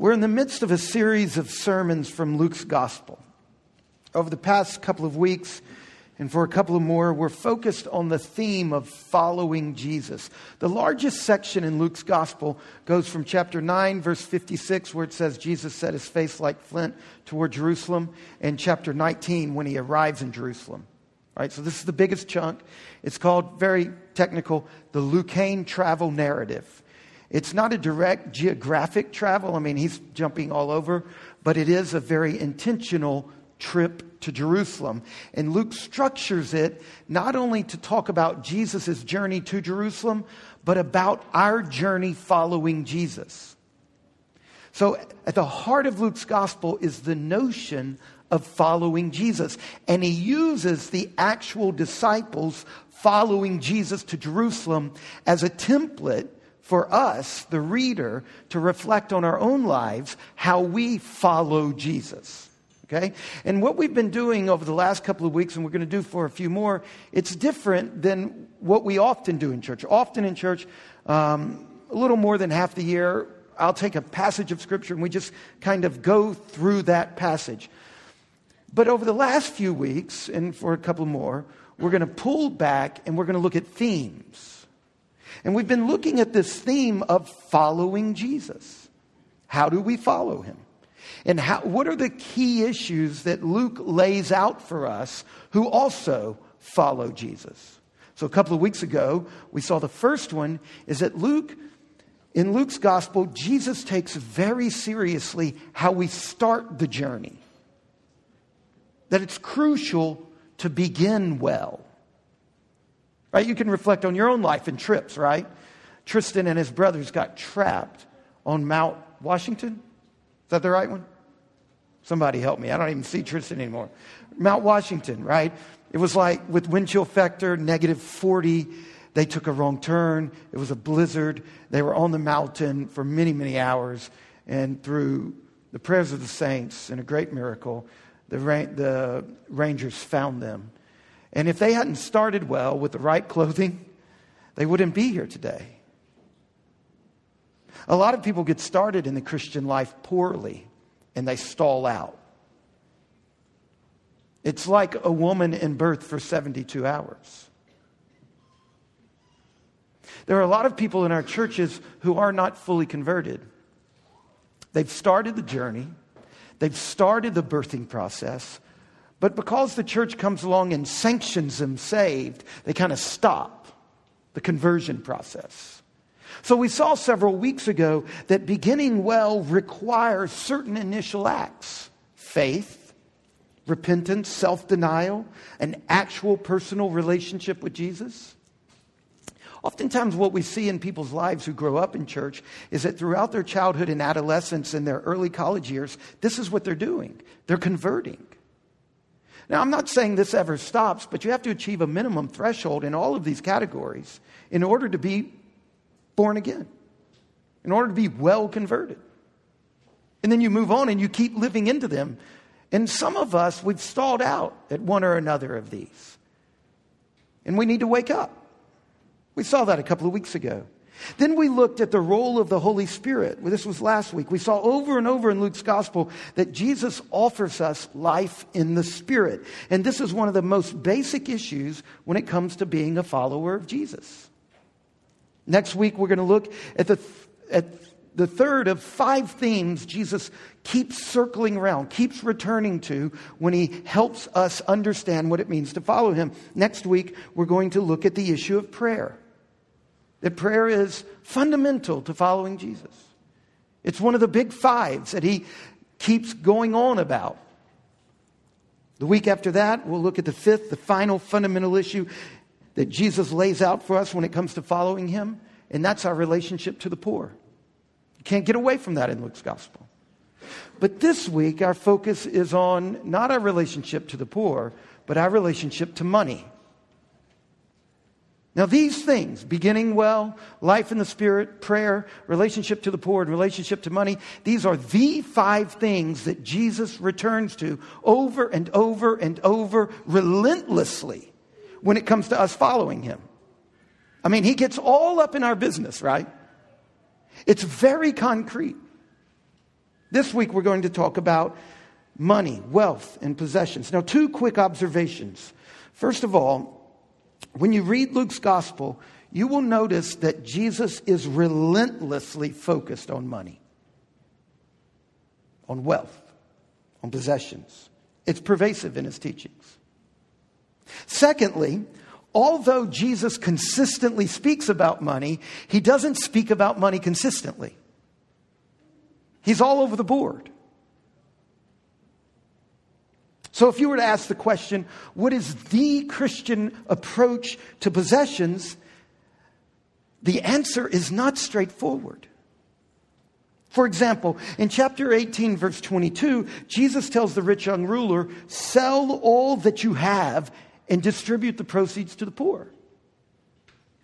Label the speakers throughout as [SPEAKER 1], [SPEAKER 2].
[SPEAKER 1] We're in the midst of a series of sermons from Luke's gospel. Over the past couple of weeks, and for a couple of more, we're focused on the theme of following Jesus. The largest section in Luke's gospel goes from chapter 9, verse 56, where it says Jesus set his face like flint toward Jerusalem, and chapter 19, when he arrives in Jerusalem. Right, so this is the biggest chunk. It's called, very technical, the Lukan travel narrative. It's not a direct geographic travel. I mean, he's jumping all over, but it is a very intentional trip to Jerusalem. And Luke structures it not only to talk about Jesus' journey to Jerusalem, but about our journey following Jesus. So, at the heart of Luke's gospel is the notion of following Jesus. And he uses the actual disciples following Jesus to Jerusalem as a template for us, the reader, to reflect on our own lives how we follow Jesus. Okay? And what we've been doing over the last couple of weeks, and we're going to do for a few more, it's different than what we often do in church. Often in church, um, a little more than half the year, I'll take a passage of Scripture and we just kind of go through that passage. But over the last few weeks, and for a couple more, we're going to pull back and we're going to look at themes. And we've been looking at this theme of following Jesus. How do we follow him? And how, what are the key issues that Luke lays out for us who also follow Jesus? So, a couple of weeks ago, we saw the first one is that Luke, in Luke's gospel, Jesus takes very seriously how we start the journey. That it's crucial to begin well. Right? You can reflect on your own life and trips, right? Tristan and his brothers got trapped on Mount Washington. Is that the right one? Somebody help me. I don't even see Tristan anymore. Mount Washington, right? It was like with wind chill factor, negative 40. They took a wrong turn. It was a blizzard. They were on the mountain for many, many hours. And through the prayers of the saints and a great miracle, the, the rangers found them and if they hadn't started well with the right clothing, they wouldn't be here today. A lot of people get started in the Christian life poorly and they stall out. It's like a woman in birth for 72 hours. There are a lot of people in our churches who are not fully converted. They've started the journey, they've started the birthing process, but because the church comes along and sanctions them saved, they kind of stop the conversion process. So we saw several weeks ago that beginning well requires certain initial acts faith, repentance, self denial, an actual personal relationship with Jesus. Oftentimes, what we see in people's lives who grow up in church is that throughout their childhood and adolescence and their early college years, this is what they're doing. They're converting. Now, I'm not saying this ever stops, but you have to achieve a minimum threshold in all of these categories in order to be born again, in order to be well converted. And then you move on and you keep living into them. And some of us, we've stalled out at one or another of these. And we need to wake up. We saw that a couple of weeks ago. Then we looked at the role of the Holy Spirit. This was last week. We saw over and over in Luke's gospel that Jesus offers us life in the Spirit. And this is one of the most basic issues when it comes to being a follower of Jesus. Next week, we're going to look at the, at the third of five themes Jesus keeps circling around, keeps returning to when he helps us understand what it means to follow him. Next week, we're going to look at the issue of prayer. That prayer is fundamental to following Jesus. It's one of the big fives that he keeps going on about. The week after that, we'll look at the fifth, the final fundamental issue that Jesus lays out for us when it comes to following him, and that's our relationship to the poor. You can't get away from that in Luke's gospel. But this week, our focus is on not our relationship to the poor, but our relationship to money. Now, these things, beginning well, life in the Spirit, prayer, relationship to the poor, and relationship to money, these are the five things that Jesus returns to over and over and over relentlessly when it comes to us following him. I mean, he gets all up in our business, right? It's very concrete. This week we're going to talk about money, wealth, and possessions. Now, two quick observations. First of all, when you read Luke's gospel, you will notice that Jesus is relentlessly focused on money, on wealth, on possessions. It's pervasive in his teachings. Secondly, although Jesus consistently speaks about money, he doesn't speak about money consistently. He's all over the board. So, if you were to ask the question, what is the Christian approach to possessions? The answer is not straightforward. For example, in chapter 18, verse 22, Jesus tells the rich young ruler, Sell all that you have and distribute the proceeds to the poor.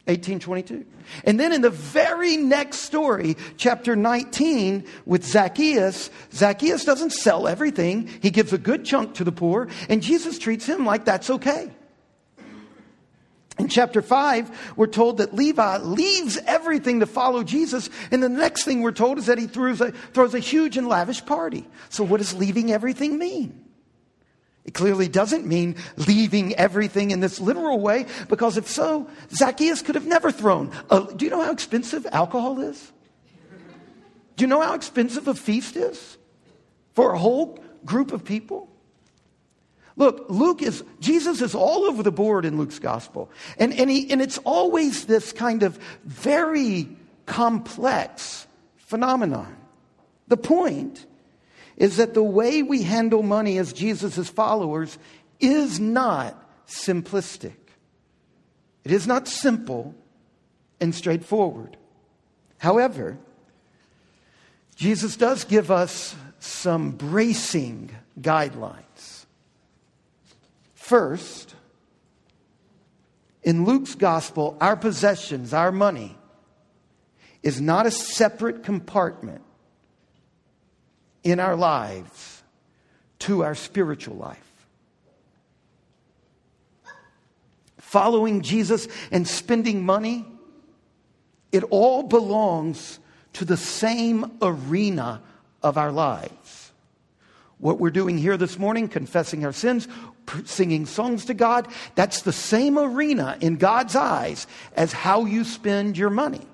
[SPEAKER 1] 1822. And then in the very next story, chapter 19, with Zacchaeus, Zacchaeus doesn't sell everything. He gives a good chunk to the poor, and Jesus treats him like that's okay. In chapter 5, we're told that Levi leaves everything to follow Jesus, and the next thing we're told is that he throws a, throws a huge and lavish party. So, what does leaving everything mean? It clearly doesn't mean leaving everything in this literal way, because if so, Zacchaeus could have never thrown. A, do you know how expensive alcohol is? Do you know how expensive a feast is for a whole group of people? Look, Luke is, Jesus is all over the board in Luke's gospel. And, and, he, and it's always this kind of very complex phenomenon. The point is that the way we handle money as Jesus' followers is not simplistic. It is not simple and straightforward. However, Jesus does give us some bracing guidelines. First, in Luke's gospel, our possessions, our money, is not a separate compartment in our lives to our spiritual life. Following Jesus and spending money, it all belongs to the same arena of our lives. What we're doing here this morning, confessing our sins, singing songs to God, that's the same arena in God's eyes as how you spend your money.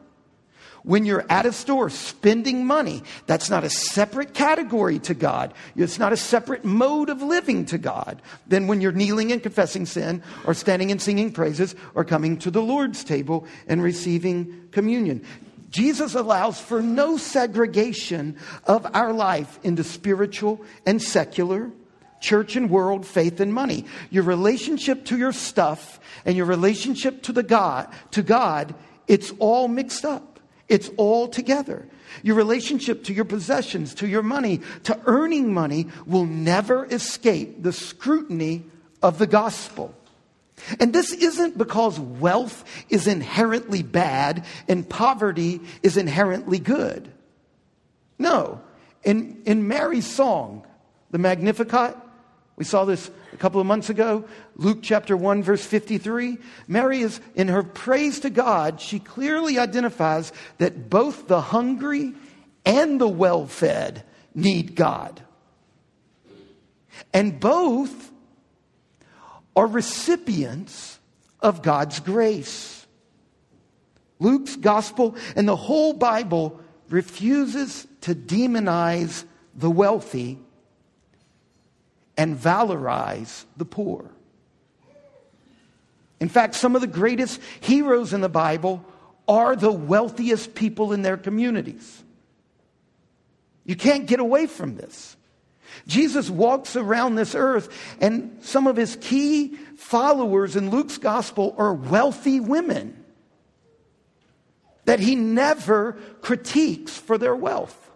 [SPEAKER 1] When you're at a store spending money, that's not a separate category to God. It's not a separate mode of living to God than when you're kneeling and confessing sin or standing and singing praises or coming to the Lord's table and receiving communion. Jesus allows for no segregation of our life into spiritual and secular, church and world, faith and money. Your relationship to your stuff and your relationship to the God, to God, it's all mixed up. It's all together. Your relationship to your possessions, to your money, to earning money will never escape the scrutiny of the gospel. And this isn't because wealth is inherently bad and poverty is inherently good. No. In, in Mary's song, the Magnificat, we saw this a couple of months ago, Luke chapter 1, verse 53. Mary is, in her praise to God, she clearly identifies that both the hungry and the well fed need God. And both are recipients of God's grace. Luke's gospel and the whole Bible refuses to demonize the wealthy and valorize the poor. In fact, some of the greatest heroes in the Bible are the wealthiest people in their communities. You can't get away from this. Jesus walks around this earth, and some of his key followers in Luke's gospel are wealthy women that he never critiques for their wealth.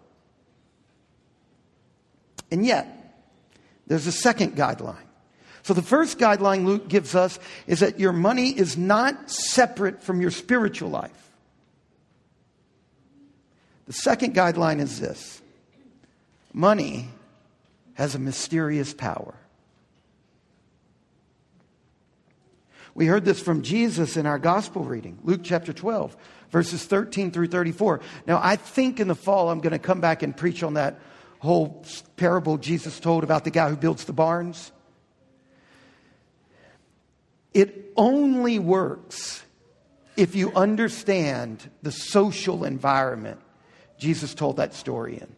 [SPEAKER 1] And yet, there's a second guideline. So, the first guideline Luke gives us is that your money is not separate from your spiritual life. The second guideline is this money has a mysterious power. We heard this from Jesus in our gospel reading, Luke chapter 12, verses 13 through 34. Now, I think in the fall I'm going to come back and preach on that whole parable Jesus told about the guy who builds the barns? It only works if you understand the social environment Jesus told that story in.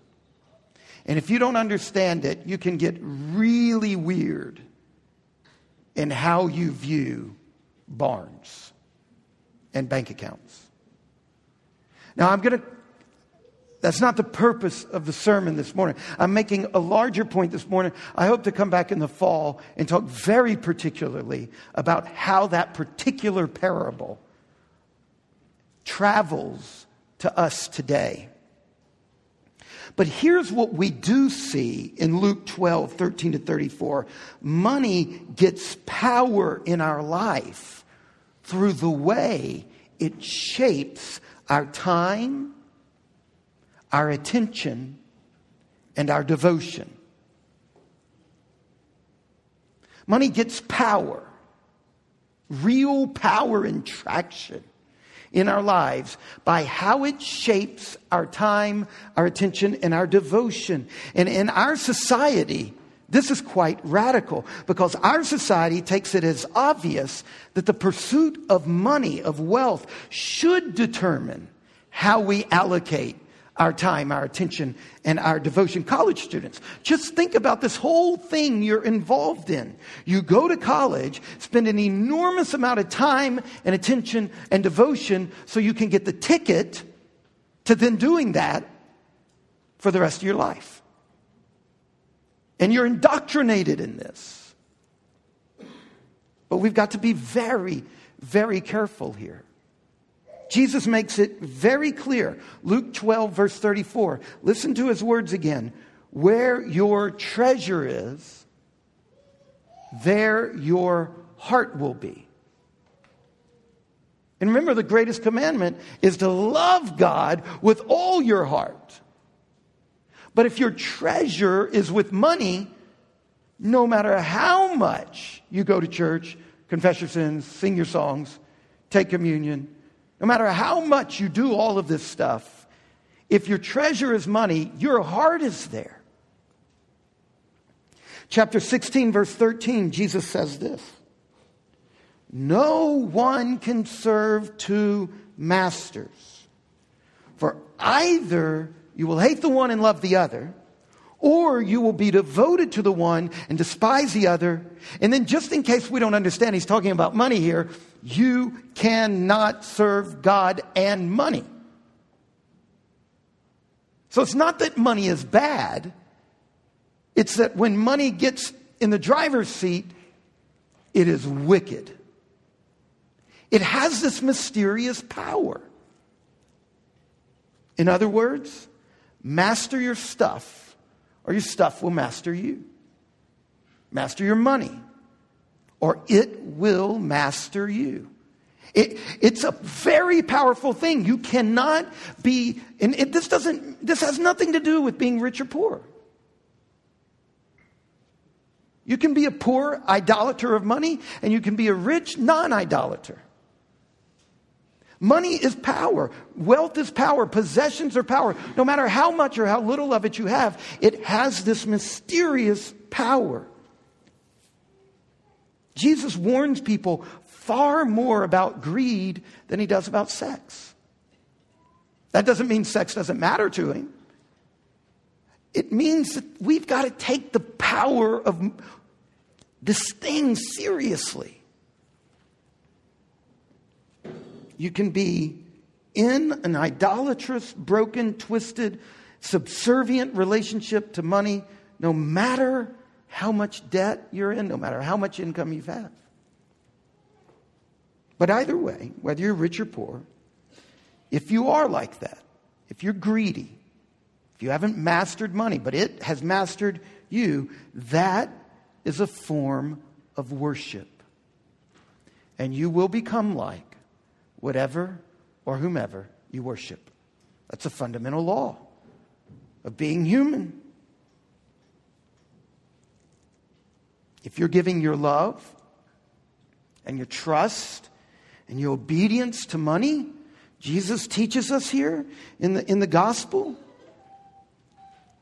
[SPEAKER 1] And if you don't understand it, you can get really weird in how you view barns and bank accounts. Now, I'm going to that's not the purpose of the sermon this morning. I'm making a larger point this morning. I hope to come back in the fall and talk very particularly about how that particular parable travels to us today. But here's what we do see in Luke 12, 13 to 34. Money gets power in our life through the way it shapes our time, our attention, and our devotion. Money gets power, real power and traction in our lives by how it shapes our time, our attention, and our devotion. And in our society, this is quite radical because our society takes it as obvious that the pursuit of money, of wealth, should determine how we allocate our time, our attention, and our devotion. College students, just think about this whole thing you're involved in. You go to college, spend an enormous amount of time and attention and devotion so you can get the ticket to then doing that for the rest of your life. And you're indoctrinated in this. But we've got to be very, very careful here. Jesus makes it very clear. Luke 12, verse 34. Listen to his words again. Where your treasure is, there your heart will be. And remember, the greatest commandment is to love God with all your heart. But if your treasure is with money, no matter how much you go to church, confess your sins, sing your songs, take communion, no matter how much you do all of this stuff, if your treasure is money, your heart is there. Chapter 16, verse 13, Jesus says this No one can serve two masters, for either you will hate the one and love the other, or you will be devoted to the one and despise the other. And then, just in case we don't understand, he's talking about money here you cannot serve God and money. So it's not that money is bad, it's that when money gets in the driver's seat, it is wicked. It has this mysterious power. In other words, master your stuff, or your stuff will master you. Master your money, or it will master you. It, it's a very powerful thing. You cannot be, and it, this doesn't, this has nothing to do with being rich or poor. You can be a poor idolater of money, and you can be a rich non idolater. Money is power. Wealth is power. Possessions are power. No matter how much or how little of it you have, it has this mysterious power. Jesus warns people far more about greed than he does about sex. That doesn't mean sex doesn't matter to him. It means that we've got to take the power of this thing seriously. You can be in an idolatrous, broken, twisted, subservient relationship to money no matter how much debt you're in, no matter how much income you have. But either way, whether you're rich or poor, if you are like that, if you're greedy, if you haven't mastered money, but it has mastered you, that is a form of worship. And you will become like whatever or whomever you worship. That's a fundamental law of being human. If you're giving your love and your trust and your obedience to money, Jesus teaches us here in the, in the gospel,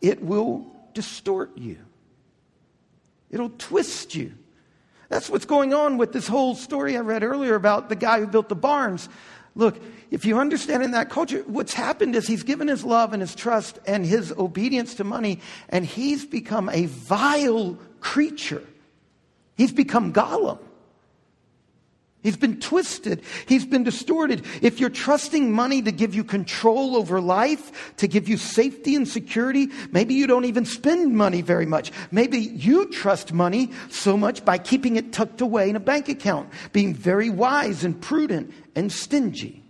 [SPEAKER 1] it will distort you, it'll twist you. That's what's going on with this whole story I read earlier about the guy who built the barns. Look, if you understand in that culture, what's happened is he's given his love and his trust and his obedience to money, and he's become a vile creature. He's become Gollum. He's been twisted. He's been distorted. If you're trusting money to give you control over life, to give you safety and security, maybe you don't even spend money very much. Maybe you trust money so much by keeping it tucked away in a bank account, being very wise and prudent and stingy.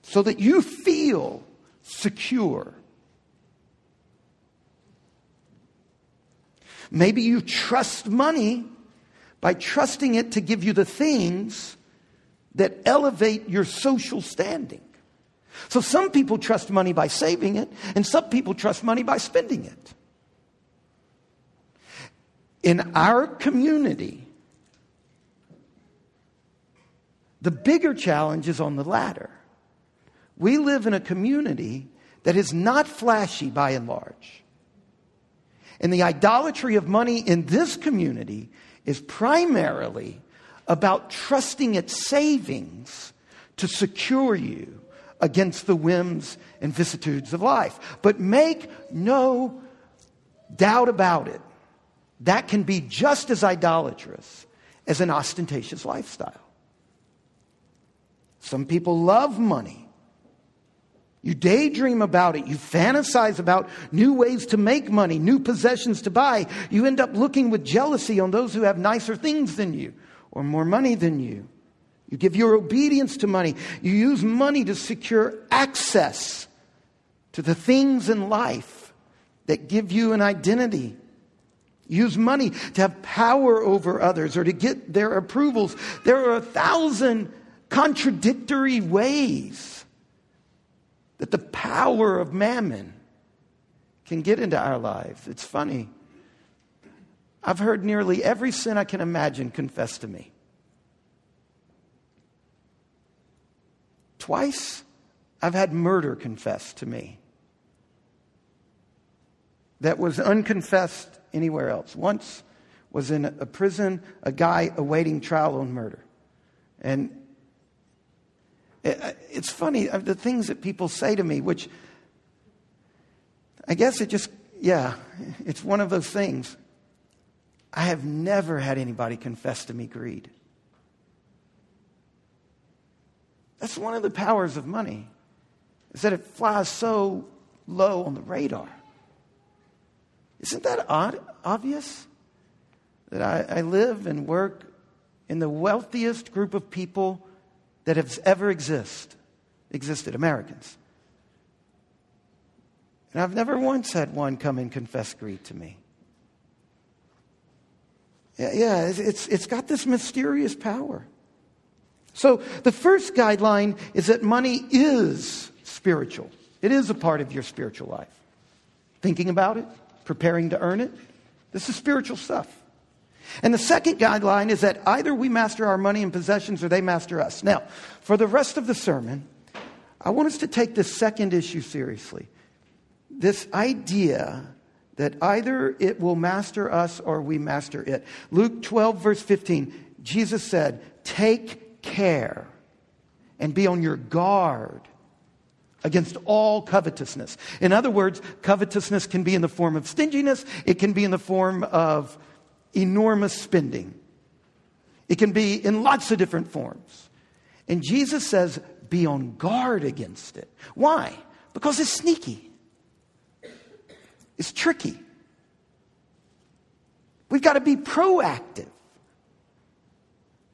[SPEAKER 1] So that you feel secure. Maybe you trust money by trusting it to give you the things that elevate your social standing. So some people trust money by saving it, and some people trust money by spending it. In our community, the bigger challenge is on the latter. We live in a community that is not flashy by and large. And the idolatry of money in this community is primarily about trusting its savings to secure you against the whims and vicissitudes of life. But make no doubt about it, that can be just as idolatrous as an ostentatious lifestyle. Some people love money. You daydream about it. You fantasize about new ways to make money, new possessions to buy. You end up looking with jealousy on those who have nicer things than you or more money than you. You give your obedience to money. You use money to secure access to the things in life that give you an identity. Use money to have power over others or to get their approvals. There are a thousand contradictory ways that the power of mammon can get into our lives. It's funny. I've heard nearly every sin I can imagine confessed to me. Twice, I've had murder confessed to me that was unconfessed anywhere else. Once was in a prison, a guy awaiting trial on murder. And it's funny, uh, the things that people say to me, which I guess it just, yeah, it's one of those things. I have never had anybody confess to me greed. That's one of the powers of money, is that it flies so low on the radar. Isn't that odd, obvious? That I, I live and work in the wealthiest group of people that has ever exist, existed, Americans. And I've never once had one come and confess greed to me. Yeah, it's, it's got this mysterious power. So the first guideline is that money is spiritual. It is a part of your spiritual life. Thinking about it, preparing to earn it, this is spiritual stuff. And the second guideline is that either we master our money and possessions or they master us. Now, for the rest of the sermon, I want us to take this second issue seriously. This idea that either it will master us or we master it. Luke 12, verse 15, Jesus said, Take care and be on your guard against all covetousness. In other words, covetousness can be in the form of stinginess, it can be in the form of enormous spending. It can be in lots of different forms. And Jesus says, be on guard against it. Why? Because it's sneaky, it's tricky. We've got to be proactive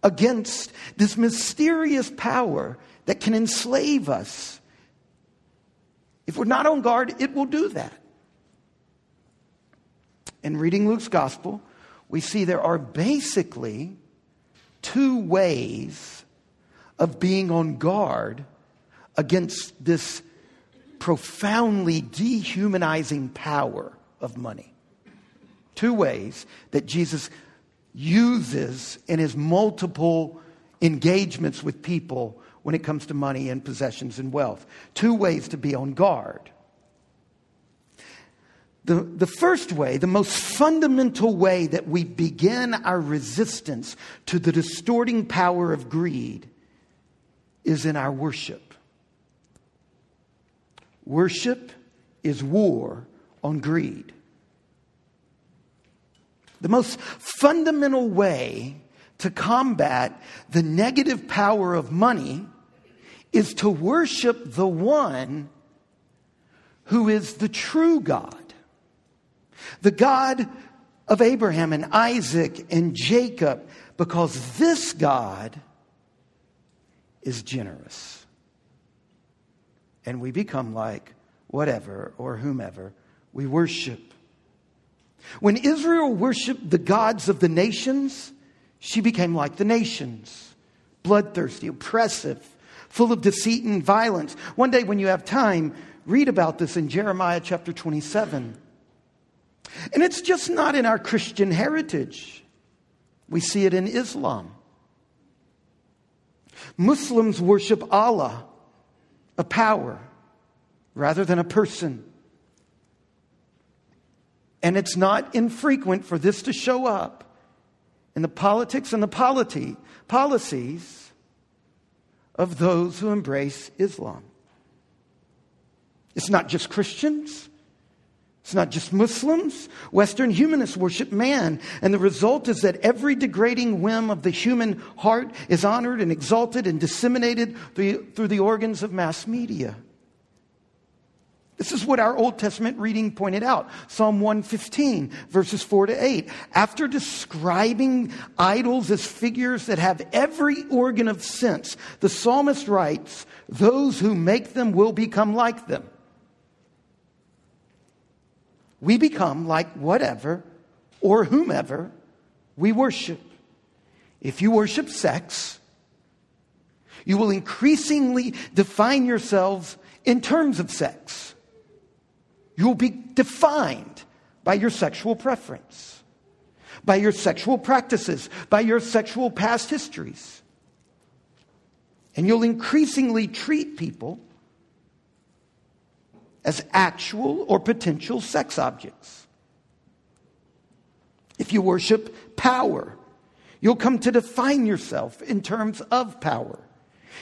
[SPEAKER 1] against this mysterious power that can enslave us. If we're not on guard, it will do that. In reading Luke's gospel, we see there are basically two ways of being on guard against this profoundly dehumanizing power of money. Two ways that Jesus uses in his multiple engagements with people when it comes to money and possessions and wealth. Two ways to be on guard. The, the first way, the most fundamental way that we begin our resistance to the distorting power of greed is in our worship. Worship is war on greed. The most fundamental way to combat the negative power of money is to worship the one who is the true God. The God of Abraham and Isaac and Jacob, because this God is generous. And we become like whatever or whomever we worship. When Israel worshiped the gods of the nations, she became like the nations bloodthirsty, oppressive, full of deceit and violence. One day, when you have time, read about this in Jeremiah chapter 27. And it's just not in our Christian heritage, we see it in Islam. Muslims worship Allah, a power, rather than a person. And it's not infrequent for this to show up in the politics and the polity, policies of those who embrace Islam. It's not just Christians. It's not just Muslims. Western humanists worship man, and the result is that every degrading whim of the human heart is honored and exalted and disseminated through the organs of mass media. This is what our Old Testament reading pointed out. Psalm 115, verses 4 to 8. After describing idols as figures that have every organ of sense, the psalmist writes, Those who make them will become like them. We become like whatever or whomever we worship. If you worship sex, you will increasingly define yourselves in terms of sex. You will be defined by your sexual preference, by your sexual practices, by your sexual past histories. And you'll increasingly treat people as actual or potential sex objects. If you worship power, you'll come to define yourself in terms of power.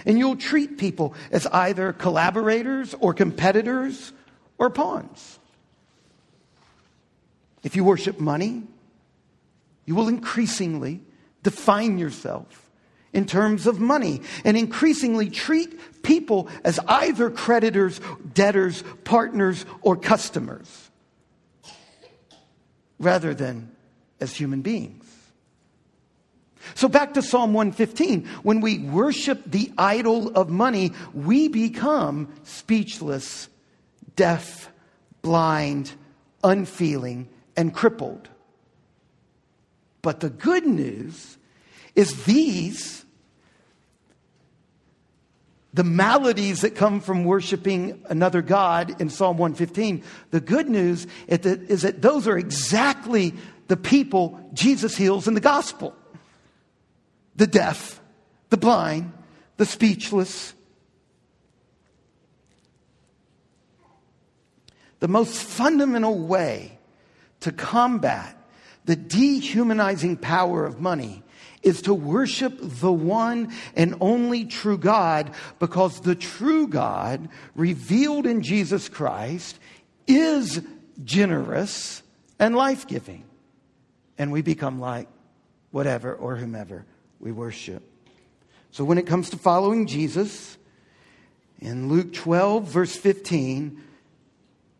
[SPEAKER 1] And you'll treat people as either collaborators or competitors or pawns. If you worship money, you will increasingly define yourself in terms of money and increasingly treat people as either creditors, debtors, partners, or customers rather than as human beings. So back to Psalm 115. When we worship the idol of money, we become speechless deaf, blind, unfeeling, and crippled. But the good news is these, the maladies that come from worshiping another God in Psalm 115, the good news is that those are exactly the people Jesus heals in the gospel. The deaf, the blind, the speechless, The most fundamental way to combat the dehumanizing power of money is to worship the one and only true God because the true God revealed in Jesus Christ is generous and life giving. And we become like whatever or whomever we worship. So when it comes to following Jesus, in Luke 12, verse 15,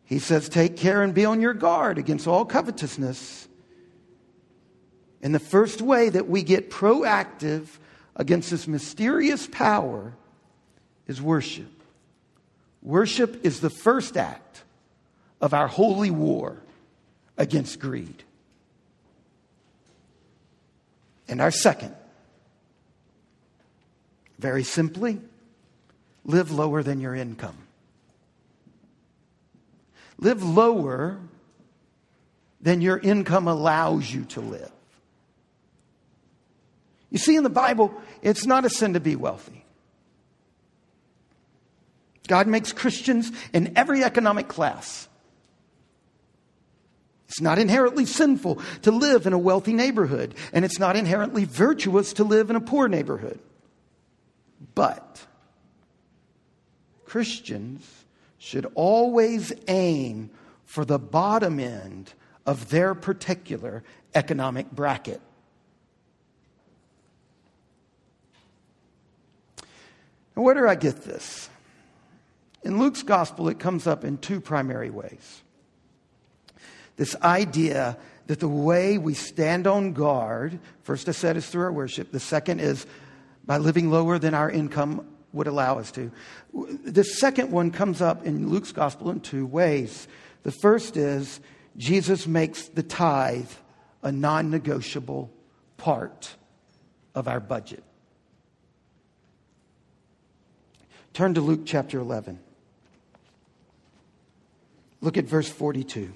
[SPEAKER 1] he says, Take care and be on your guard against all covetousness. And the first way that we get proactive against this mysterious power is worship. Worship is the first act of our holy war against greed. And our second, very simply, live lower than your income. Live lower than your income allows you to live. You see, in the Bible, it's not a sin to be wealthy. God makes Christians in every economic class. It's not inherently sinful to live in a wealthy neighborhood, and it's not inherently virtuous to live in a poor neighborhood. But Christians should always aim for the bottom end of their particular economic bracket. Now, where do I get this? In Luke's gospel, it comes up in two primary ways. This idea that the way we stand on guard, first I said, is through our worship. The second is by living lower than our income would allow us to. The second one comes up in Luke's gospel in two ways. The first is Jesus makes the tithe a non negotiable part of our budget. Turn to Luke chapter 11. Look at verse 42.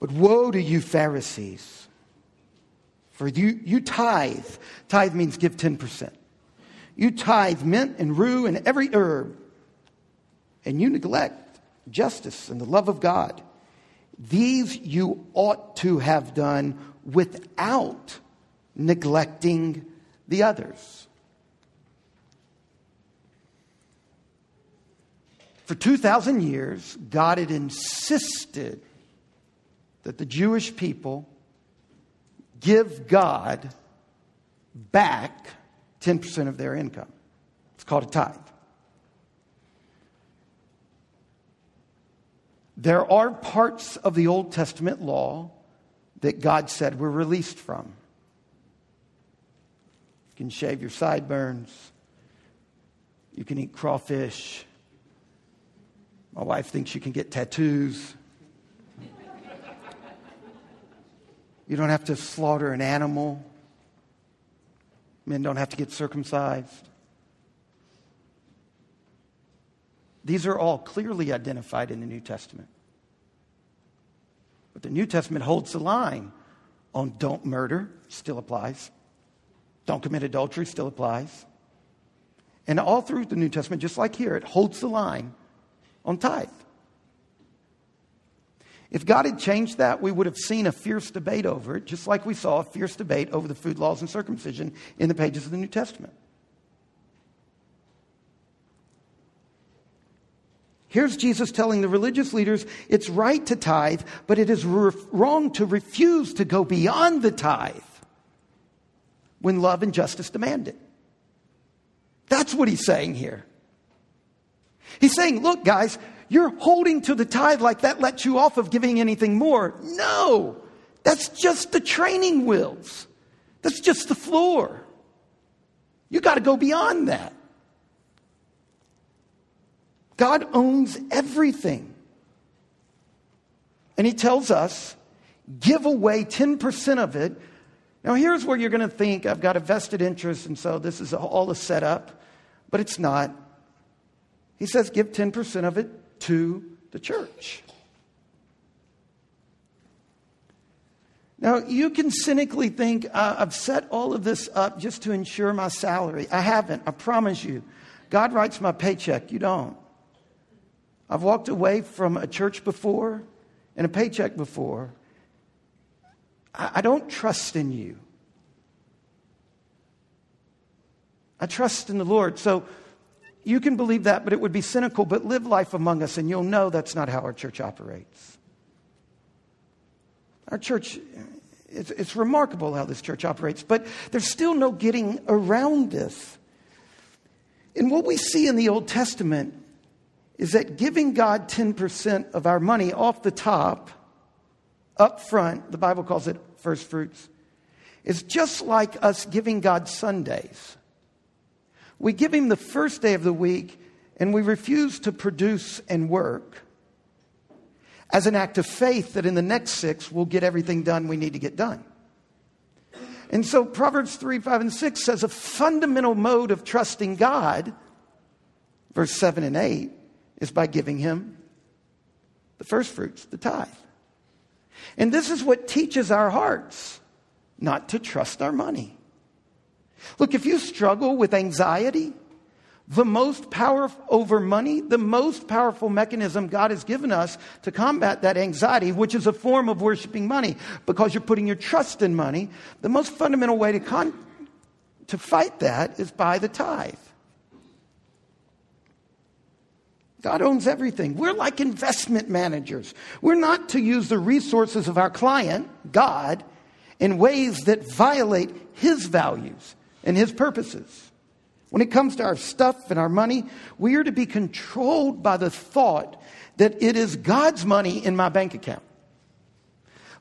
[SPEAKER 1] But woe to you, Pharisees, for you, you tithe. Tithe means give 10%. You tithe mint and rue and every herb, and you neglect justice and the love of God. These you ought to have done without neglecting the others. For 2,000 years, God had insisted that the Jewish people give God back 10% of their income. It's called a tithe. There are parts of the Old Testament law that God said we're released from. You can shave your sideburns. You can eat crawfish. My wife thinks you can get tattoos. You don't have to slaughter an animal. Men don't have to get circumcised. These are all clearly identified in the New Testament. But the New Testament holds the line on don't murder, still applies. Don't commit adultery, still applies. And all through the New Testament, just like here, it holds the line on tithe. If God had changed that, we would have seen a fierce debate over it, just like we saw a fierce debate over the food laws and circumcision in the pages of the New Testament. Here's Jesus telling the religious leaders it's right to tithe, but it is re- wrong to refuse to go beyond the tithe when love and justice demand it. That's what he's saying here. He's saying, look, guys, you're holding to the tithe like that lets you off of giving anything more. No, that's just the training wheels. That's just the floor. You got to go beyond that. God owns everything. And He tells us, give away 10% of it. Now, here's where you're going to think, I've got a vested interest, and so this is all a setup, but it's not. He says, give 10% of it to the church. Now, you can cynically think, uh, I've set all of this up just to ensure my salary. I haven't, I promise you. God writes my paycheck, you don't. I've walked away from a church before and a paycheck before. I, I don't trust in you. I trust in the Lord. So, you can believe that, but it would be cynical. But live life among us, and you'll know that's not how our church operates. Our church, it's, it's remarkable how this church operates, but there's still no getting around this. And what we see in the Old Testament is that giving God 10% of our money off the top, up front, the Bible calls it first fruits, is just like us giving God Sundays. We give him the first day of the week and we refuse to produce and work as an act of faith that in the next six we'll get everything done we need to get done. And so Proverbs 3, 5, and 6 says a fundamental mode of trusting God, verse 7 and 8, is by giving him the first fruits, the tithe. And this is what teaches our hearts not to trust our money. Look, if you struggle with anxiety, the most powerful over money, the most powerful mechanism God has given us to combat that anxiety, which is a form of worshiping money because you're putting your trust in money. The most fundamental way to, con- to fight that is by the tithe. God owns everything. We're like investment managers. We're not to use the resources of our client, God, in ways that violate his values and his purposes. When it comes to our stuff and our money, we are to be controlled by the thought that it is God's money in my bank account.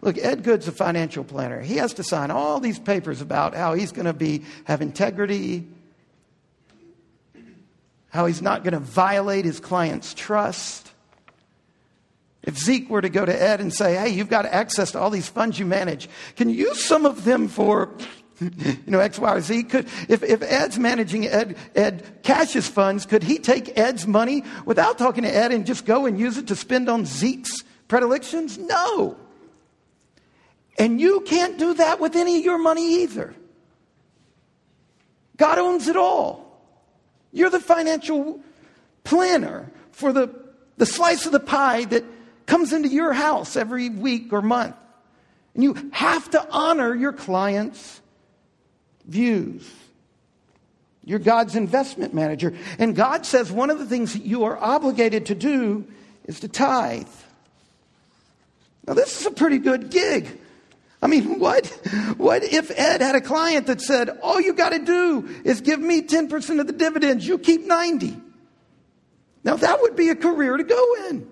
[SPEAKER 1] Look, Ed Good's a financial planner. He has to sign all these papers about how he's going to be have integrity, how he's not going to violate his client's trust. If Zeke were to go to Ed and say, "Hey, you've got access to all these funds you manage. Can you use some of them for you know, X, Y, or Z. Could, if, if Ed's managing Ed, Ed Cash's funds, could he take Ed's money without talking to Ed and just go and use it to spend on Zeke's predilections? No. And you can't do that with any of your money either. God owns it all. You're the financial planner for the, the slice of the pie that comes into your house every week or month. And you have to honor your clients' views. You're God's investment manager. And God says one of the things that you are obligated to do is to tithe. Now, this is a pretty good gig. I mean, what, what if Ed had a client that said, all you got to do is give me 10% of the dividends, you keep 90? Now, that would be a career to go in.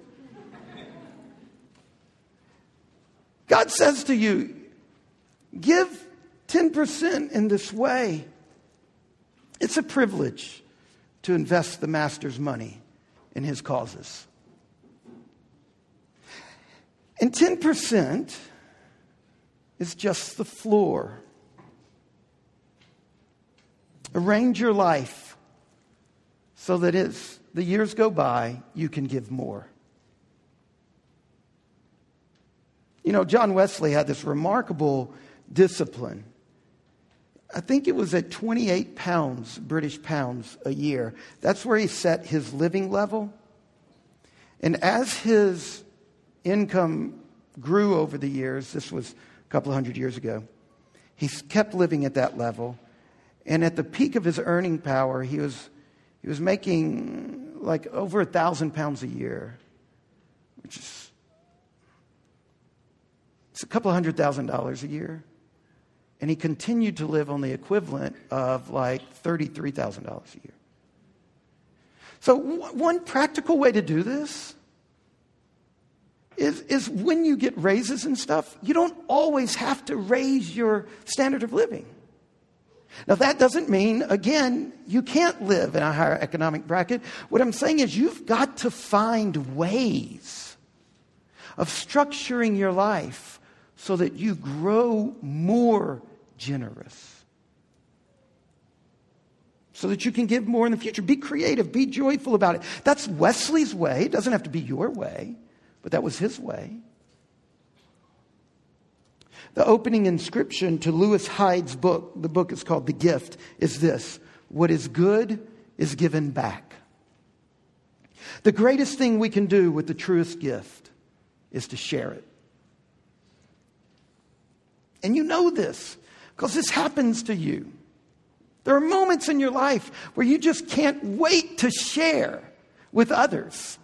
[SPEAKER 1] God says to you, give 10% in this way. It's a privilege to invest the master's money in his causes. And 10% is just the floor. Arrange your life so that as the years go by, you can give more. You know, John Wesley had this remarkable discipline I think it was at 28 pounds, British pounds a year. That's where he set his living level. And as his income grew over the years, this was a couple of hundred years ago, he kept living at that level. And at the peak of his earning power, he was, he was making like over a thousand pounds a year, which is it's a couple of hundred thousand dollars a year. And he continued to live on the equivalent of like $33,000 a year. So, one practical way to do this is, is when you get raises and stuff, you don't always have to raise your standard of living. Now, that doesn't mean, again, you can't live in a higher economic bracket. What I'm saying is you've got to find ways of structuring your life so that you grow more generous. So that you can give more in the future. Be creative, be joyful about it. That's Wesley's way. It doesn't have to be your way, but that was his way. The opening inscription to Lewis Hyde's book, the book is called The Gift, is this What is good is given back. The greatest thing we can do with the truest gift is to share it. And you know this because this happens to you. There are moments in your life where you just can't wait to share with others,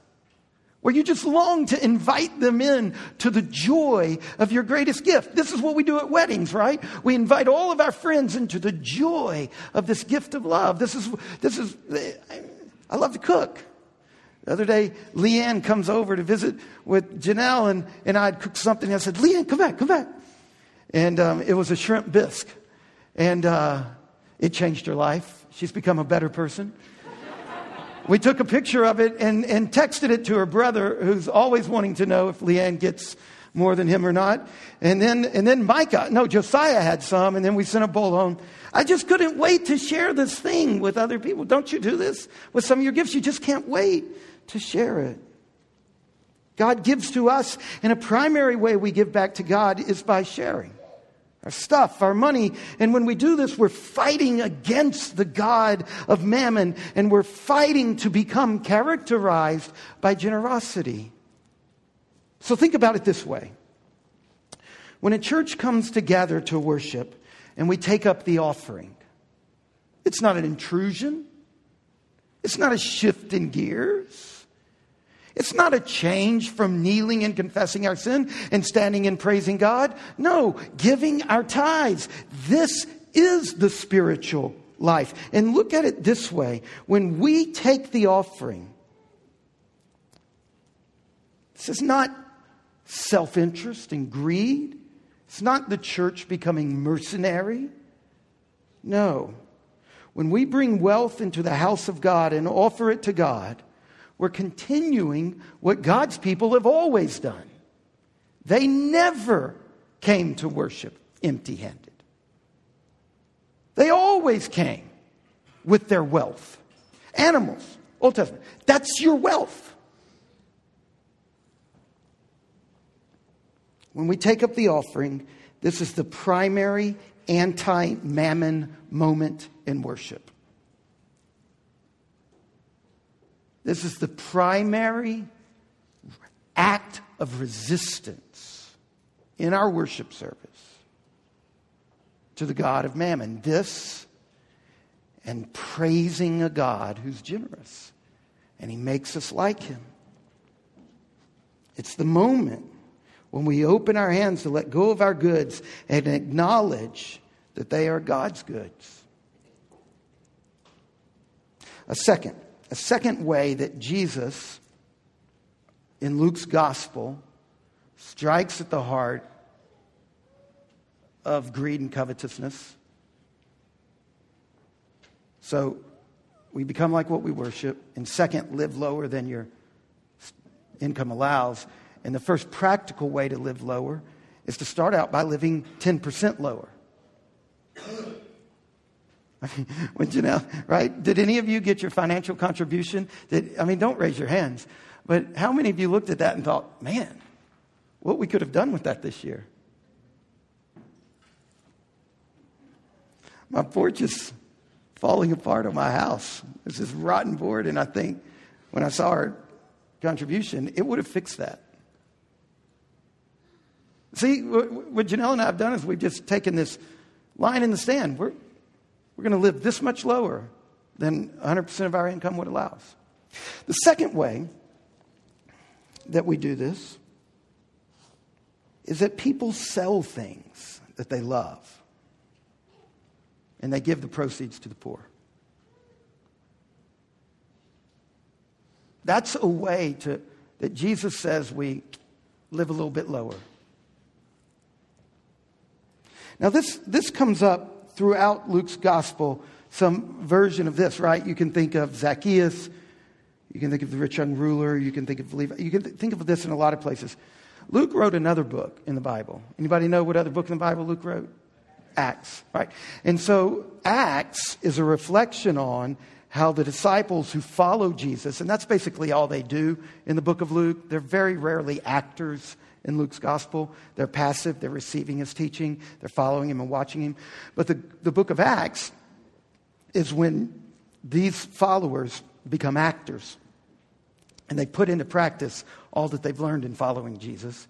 [SPEAKER 1] where you just long to invite them in to the joy of your greatest gift. This is what we do at weddings, right? We invite all of our friends into the joy of this gift of love. This is, this is, I love to cook. The other day, Leanne comes over to visit with Janelle, and, and I'd cooked something. And I said, Leanne, come back, come back. And um, it was a shrimp bisque. And uh, it changed her life. She's become a better person. we took a picture of it and, and texted it to her brother, who's always wanting to know if Leanne gets more than him or not. And then, and then Micah, no, Josiah had some, and then we sent a bowl home. I just couldn't wait to share this thing with other people. Don't you do this with some of your gifts? You just can't wait to share it. God gives to us, and a primary way we give back to God is by sharing. Our stuff, our money. And when we do this, we're fighting against the God of mammon and we're fighting to become characterized by generosity. So think about it this way. When a church comes together to worship and we take up the offering, it's not an intrusion. It's not a shift in gears. It's not a change from kneeling and confessing our sin and standing and praising God. No, giving our tithes. This is the spiritual life. And look at it this way when we take the offering, this is not self interest and greed. It's not the church becoming mercenary. No. When we bring wealth into the house of God and offer it to God, we're continuing what God's people have always done. They never came to worship empty handed, they always came with their wealth. Animals, Old Testament, that's your wealth. When we take up the offering, this is the primary anti mammon moment in worship. This is the primary act of resistance in our worship service to the God of mammon. This and praising a God who's generous and he makes us like him. It's the moment when we open our hands to let go of our goods and acknowledge that they are God's goods. A second, a second way that Jesus, in Luke's gospel, strikes at the heart of greed and covetousness. So we become like what we worship. And second, live lower than your income allows. And the first practical way to live lower is to start out by living 10% lower. when Janelle, right? Did any of you get your financial contribution? Did, I mean, don't raise your hands, but how many of you looked at that and thought, man, what we could have done with that this year? My porch is falling apart on my house. It's this rotten board, and I think when I saw our contribution, it would have fixed that. See, what Janelle and I have done is we've just taken this line in the stand. We're, we're going to live this much lower than 100% of our income would allow us. The second way that we do this is that people sell things that they love and they give the proceeds to the poor. That's a way to, that Jesus says we live a little bit lower. Now, this, this comes up throughout Luke's gospel some version of this, right? You can think of Zacchaeus, you can think of the rich young ruler, you can think of Levi, you can think of this in a lot of places. Luke wrote another book in the Bible. Anybody know what other book in the Bible Luke wrote? Acts, right? And so Acts is a reflection on how the disciples who follow Jesus, and that's basically all they do in the book of Luke, they're very rarely actors in Luke's gospel. They're passive, they're receiving his teaching, they're following him and watching him. But the, the book of Acts is when these followers become actors and they put into practice all that they've learned in following Jesus.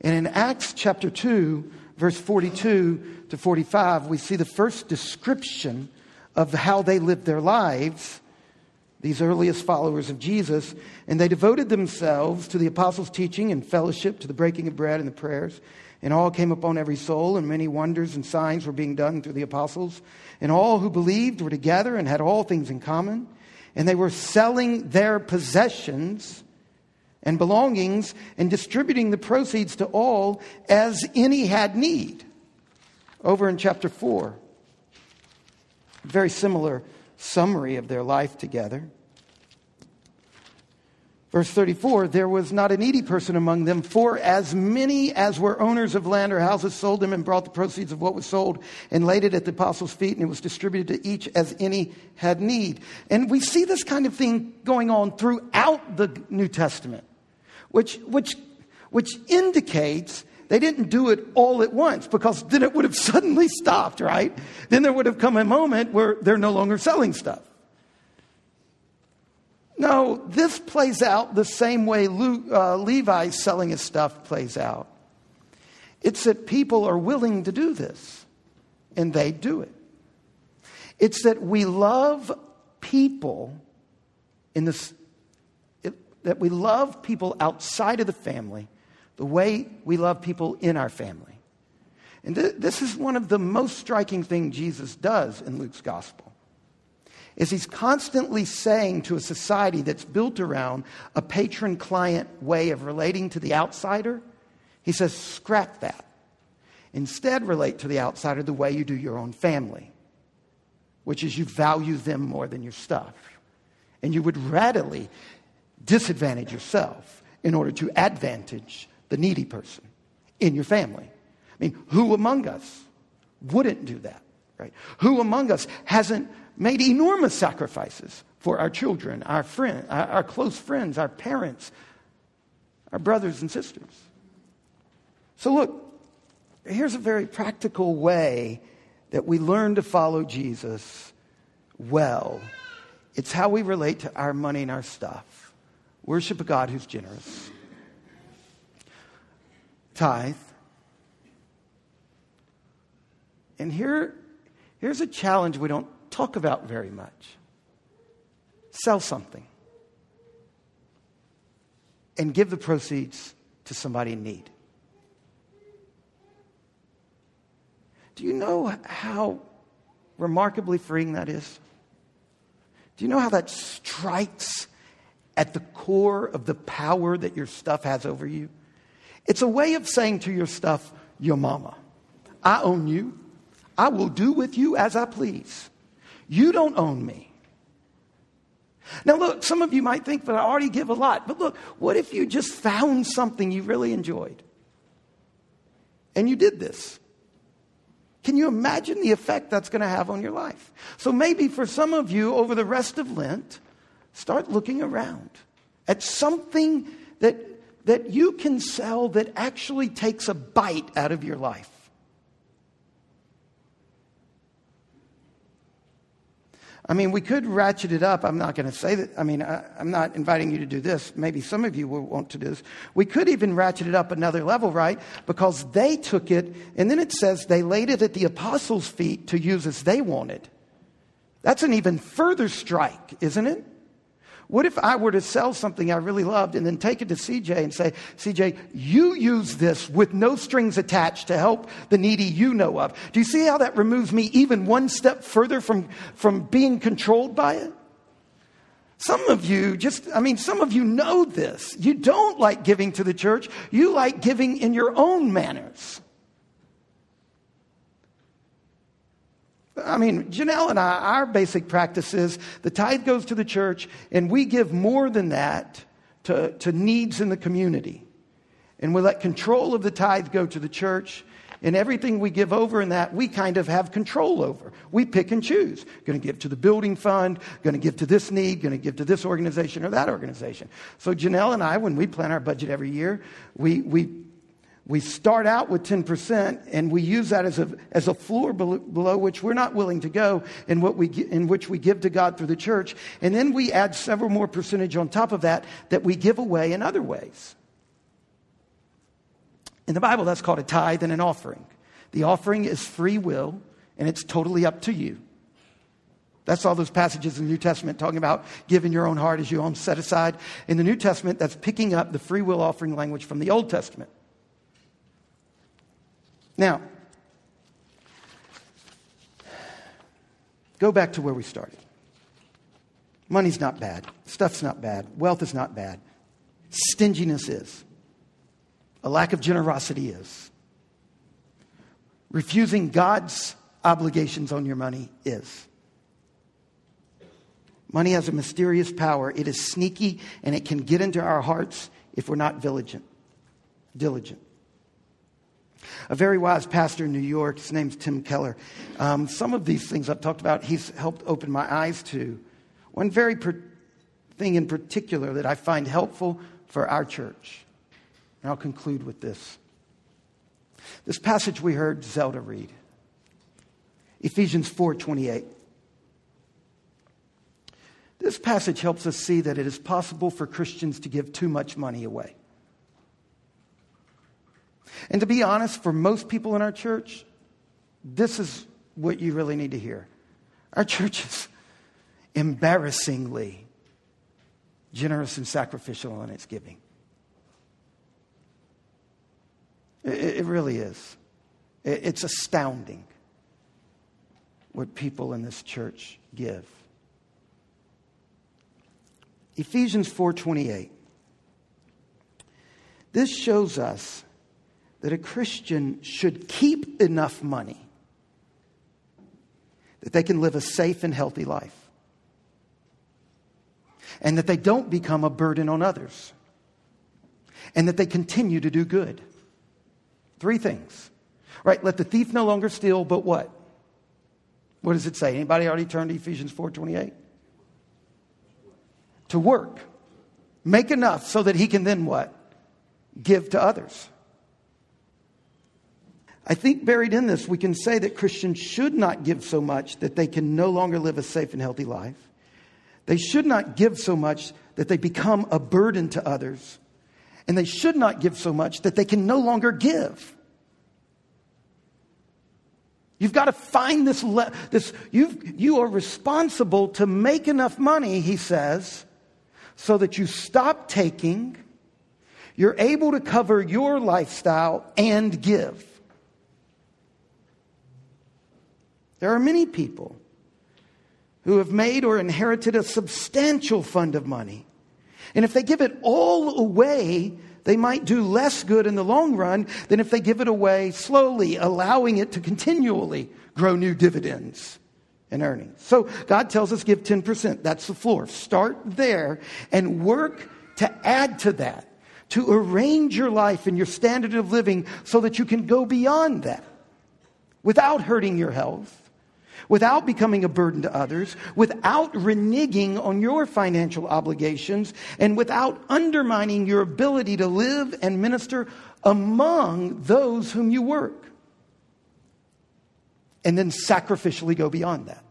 [SPEAKER 1] And in Acts chapter 2, verse 42 to 45, we see the first description of how they lived their lives these earliest followers of Jesus, and they devoted themselves to the apostles' teaching and fellowship, to the breaking of bread and the prayers. And all came upon every soul, and many wonders and signs were being done through the apostles. And all who believed were together and had all things in common. And they were selling their possessions and belongings and distributing the proceeds to all as any had need. Over in chapter 4, very similar summary of their life together. Verse 34 There was not a needy person among them, for as many as were owners of land or houses sold them and brought the proceeds of what was sold and laid it at the apostles' feet, and it was distributed to each as any had need. And we see this kind of thing going on throughout the New Testament, which, which, which indicates they didn't do it all at once because then it would have suddenly stopped, right? Then there would have come a moment where they're no longer selling stuff. No, this plays out the same way Luke, uh, Levi's selling his stuff plays out. It's that people are willing to do this, and they do it. It's that we love people in this, it, that we love people outside of the family the way we love people in our family. And th- this is one of the most striking things Jesus does in Luke's gospel is he's constantly saying to a society that's built around a patron client way of relating to the outsider, he says, scrap that. Instead, relate to the outsider the way you do your own family, which is you value them more than your stuff. And you would readily disadvantage yourself in order to advantage the needy person in your family. I mean, who among us wouldn't do that, right? Who among us hasn't made enormous sacrifices for our children, our friends, our, our close friends, our parents, our brothers and sisters. So, look, here's a very practical way that we learn to follow Jesus well. It's how we relate to our money and our stuff. Worship a God who's generous. Tithe. And here, here's a challenge we don't talk about very much. Sell something and give the proceeds to somebody in need. Do you know how remarkably freeing that is? Do you know how that strikes at the core of the power that your stuff has over you? It's a way of saying to your stuff, Your mama, I own you. I will do with you as I please. You don't own me. Now, look, some of you might think that I already give a lot, but look, what if you just found something you really enjoyed and you did this? Can you imagine the effect that's going to have on your life? So, maybe for some of you over the rest of Lent, start looking around at something that, that you can sell that actually takes a bite out of your life. I mean, we could ratchet it up. I'm not going to say that. I mean, I, am not inviting you to do this. Maybe some of you will want to do this. We could even ratchet it up another level, right? Because they took it, and then it says they laid it at the apostles' feet to use as they wanted. That's an even further strike, isn't it? What if I were to sell something I really loved and then take it to CJ and say, CJ, you use this with no strings attached to help the needy you know of? Do you see how that removes me even one step further from, from being controlled by it? Some of you just, I mean, some of you know this. You don't like giving to the church. You like giving in your own manners. I mean, Janelle and I, our basic practice is the tithe goes to the church, and we give more than that to, to needs in the community. And we let control of the tithe go to the church, and everything we give over in that, we kind of have control over. We pick and choose. Going to give to the building fund, going to give to this need, going to give to this organization or that organization. So Janelle and I, when we plan our budget every year, we, we we start out with 10% and we use that as a, as a floor below, which we're not willing to go in, what we, in which we give to God through the church. And then we add several more percentage on top of that that we give away in other ways. In the Bible, that's called a tithe and an offering. The offering is free will and it's totally up to you. That's all those passages in the New Testament talking about giving your own heart as you own set aside. In the New Testament, that's picking up the free will offering language from the Old Testament. Now, go back to where we started. Money's not bad. Stuff's not bad. Wealth is not bad. Stinginess is. A lack of generosity is. Refusing God's obligations on your money is. Money has a mysterious power. It is sneaky and it can get into our hearts if we're not diligent. Diligent. A very wise pastor in New York, his name's Tim Keller. Um, some of these things I've talked about, he's helped open my eyes to. One very per- thing in particular that I find helpful for our church. And I'll conclude with this. This passage we heard Zelda read. Ephesians 4:28. This passage helps us see that it is possible for Christians to give too much money away. And to be honest, for most people in our church, this is what you really need to hear. Our church is embarrassingly generous and sacrificial in its giving. It, it really is. It, it's astounding what people in this church give. Ephesians 4:28. This shows us that a Christian should keep enough money that they can live a safe and healthy life. And that they don't become a burden on others. And that they continue to do good. Three things. Right? Let the thief no longer steal, but what? What does it say? Anybody already turned to Ephesians 4:28? To work. Make enough so that he can then what? Give to others. I think buried in this, we can say that Christians should not give so much that they can no longer live a safe and healthy life. They should not give so much that they become a burden to others. And they should not give so much that they can no longer give. You've got to find this, le- this you you are responsible to make enough money, he says, so that you stop taking, you're able to cover your lifestyle and give. There are many people who have made or inherited a substantial fund of money. And if they give it all away, they might do less good in the long run than if they give it away slowly, allowing it to continually grow new dividends and earnings. So God tells us give 10%. That's the floor. Start there and work to add to that, to arrange your life and your standard of living so that you can go beyond that without hurting your health without becoming a burden to others, without reneging on your financial obligations, and without undermining your ability to live and minister among those whom you work. And then sacrificially go beyond that.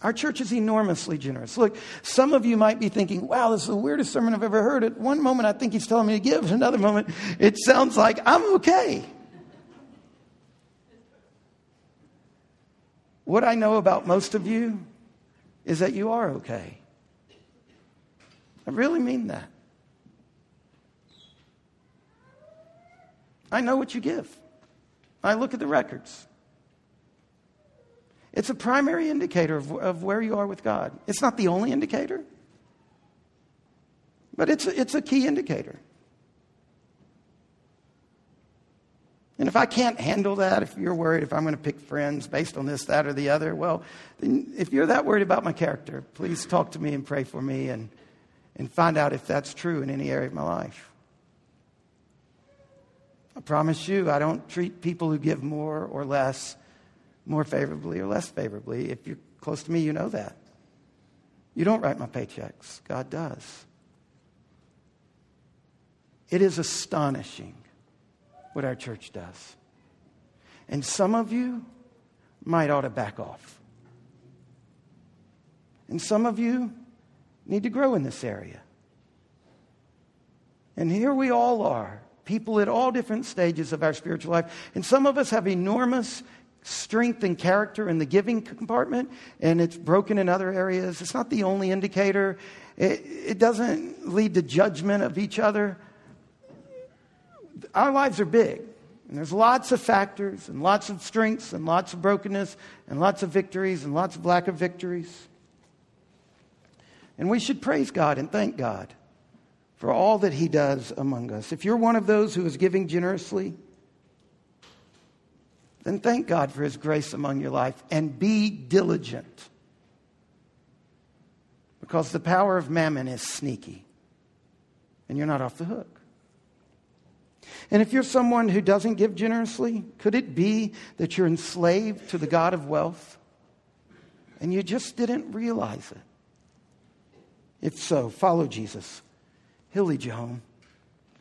[SPEAKER 1] Our church is enormously generous. Look, some of you might be thinking, wow, this is the weirdest sermon I've ever heard. At one moment, I think he's telling me to give. At another moment, it sounds like I'm okay. What I know about most of you is that you are okay. I really mean that. I know what you give. I look at the records. It's a primary indicator of, of where you are with God. It's not the only indicator, but it's a, it's a key indicator. And if I can't handle that, if you're worried if I'm going to pick friends based on this, that, or the other, well, then if you're that worried about my character, please talk to me and pray for me and, and find out if that's true in any area of my life. I promise you, I don't treat people who give more or less more favorably or less favorably. If you're close to me, you know that. You don't write my paychecks, God does. It is astonishing what our church does. And some of you might ought to back off. And some of you need to grow in this area. And here we all are, people at all different stages of our spiritual life. And some of us have enormous strength and character in the giving compartment, and it's broken in other areas. It's not the only indicator, it, it doesn't lead to judgment of each other our lives are big. And there's lots of factors and lots of strengths and lots of brokenness and lots of victories and lots of lack of victories. And we should praise God and thank God for all that He does among us. If you're one of those who is giving generously, then thank God for His grace among your life and be diligent. Because the power of mammon is sneaky, and you're not off the hook. And if you're someone who doesn't give generously, could it be that you're enslaved to the God of wealth and you just didn't realize it? If so, follow Jesus. He'll lead you home.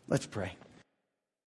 [SPEAKER 1] Let's pray.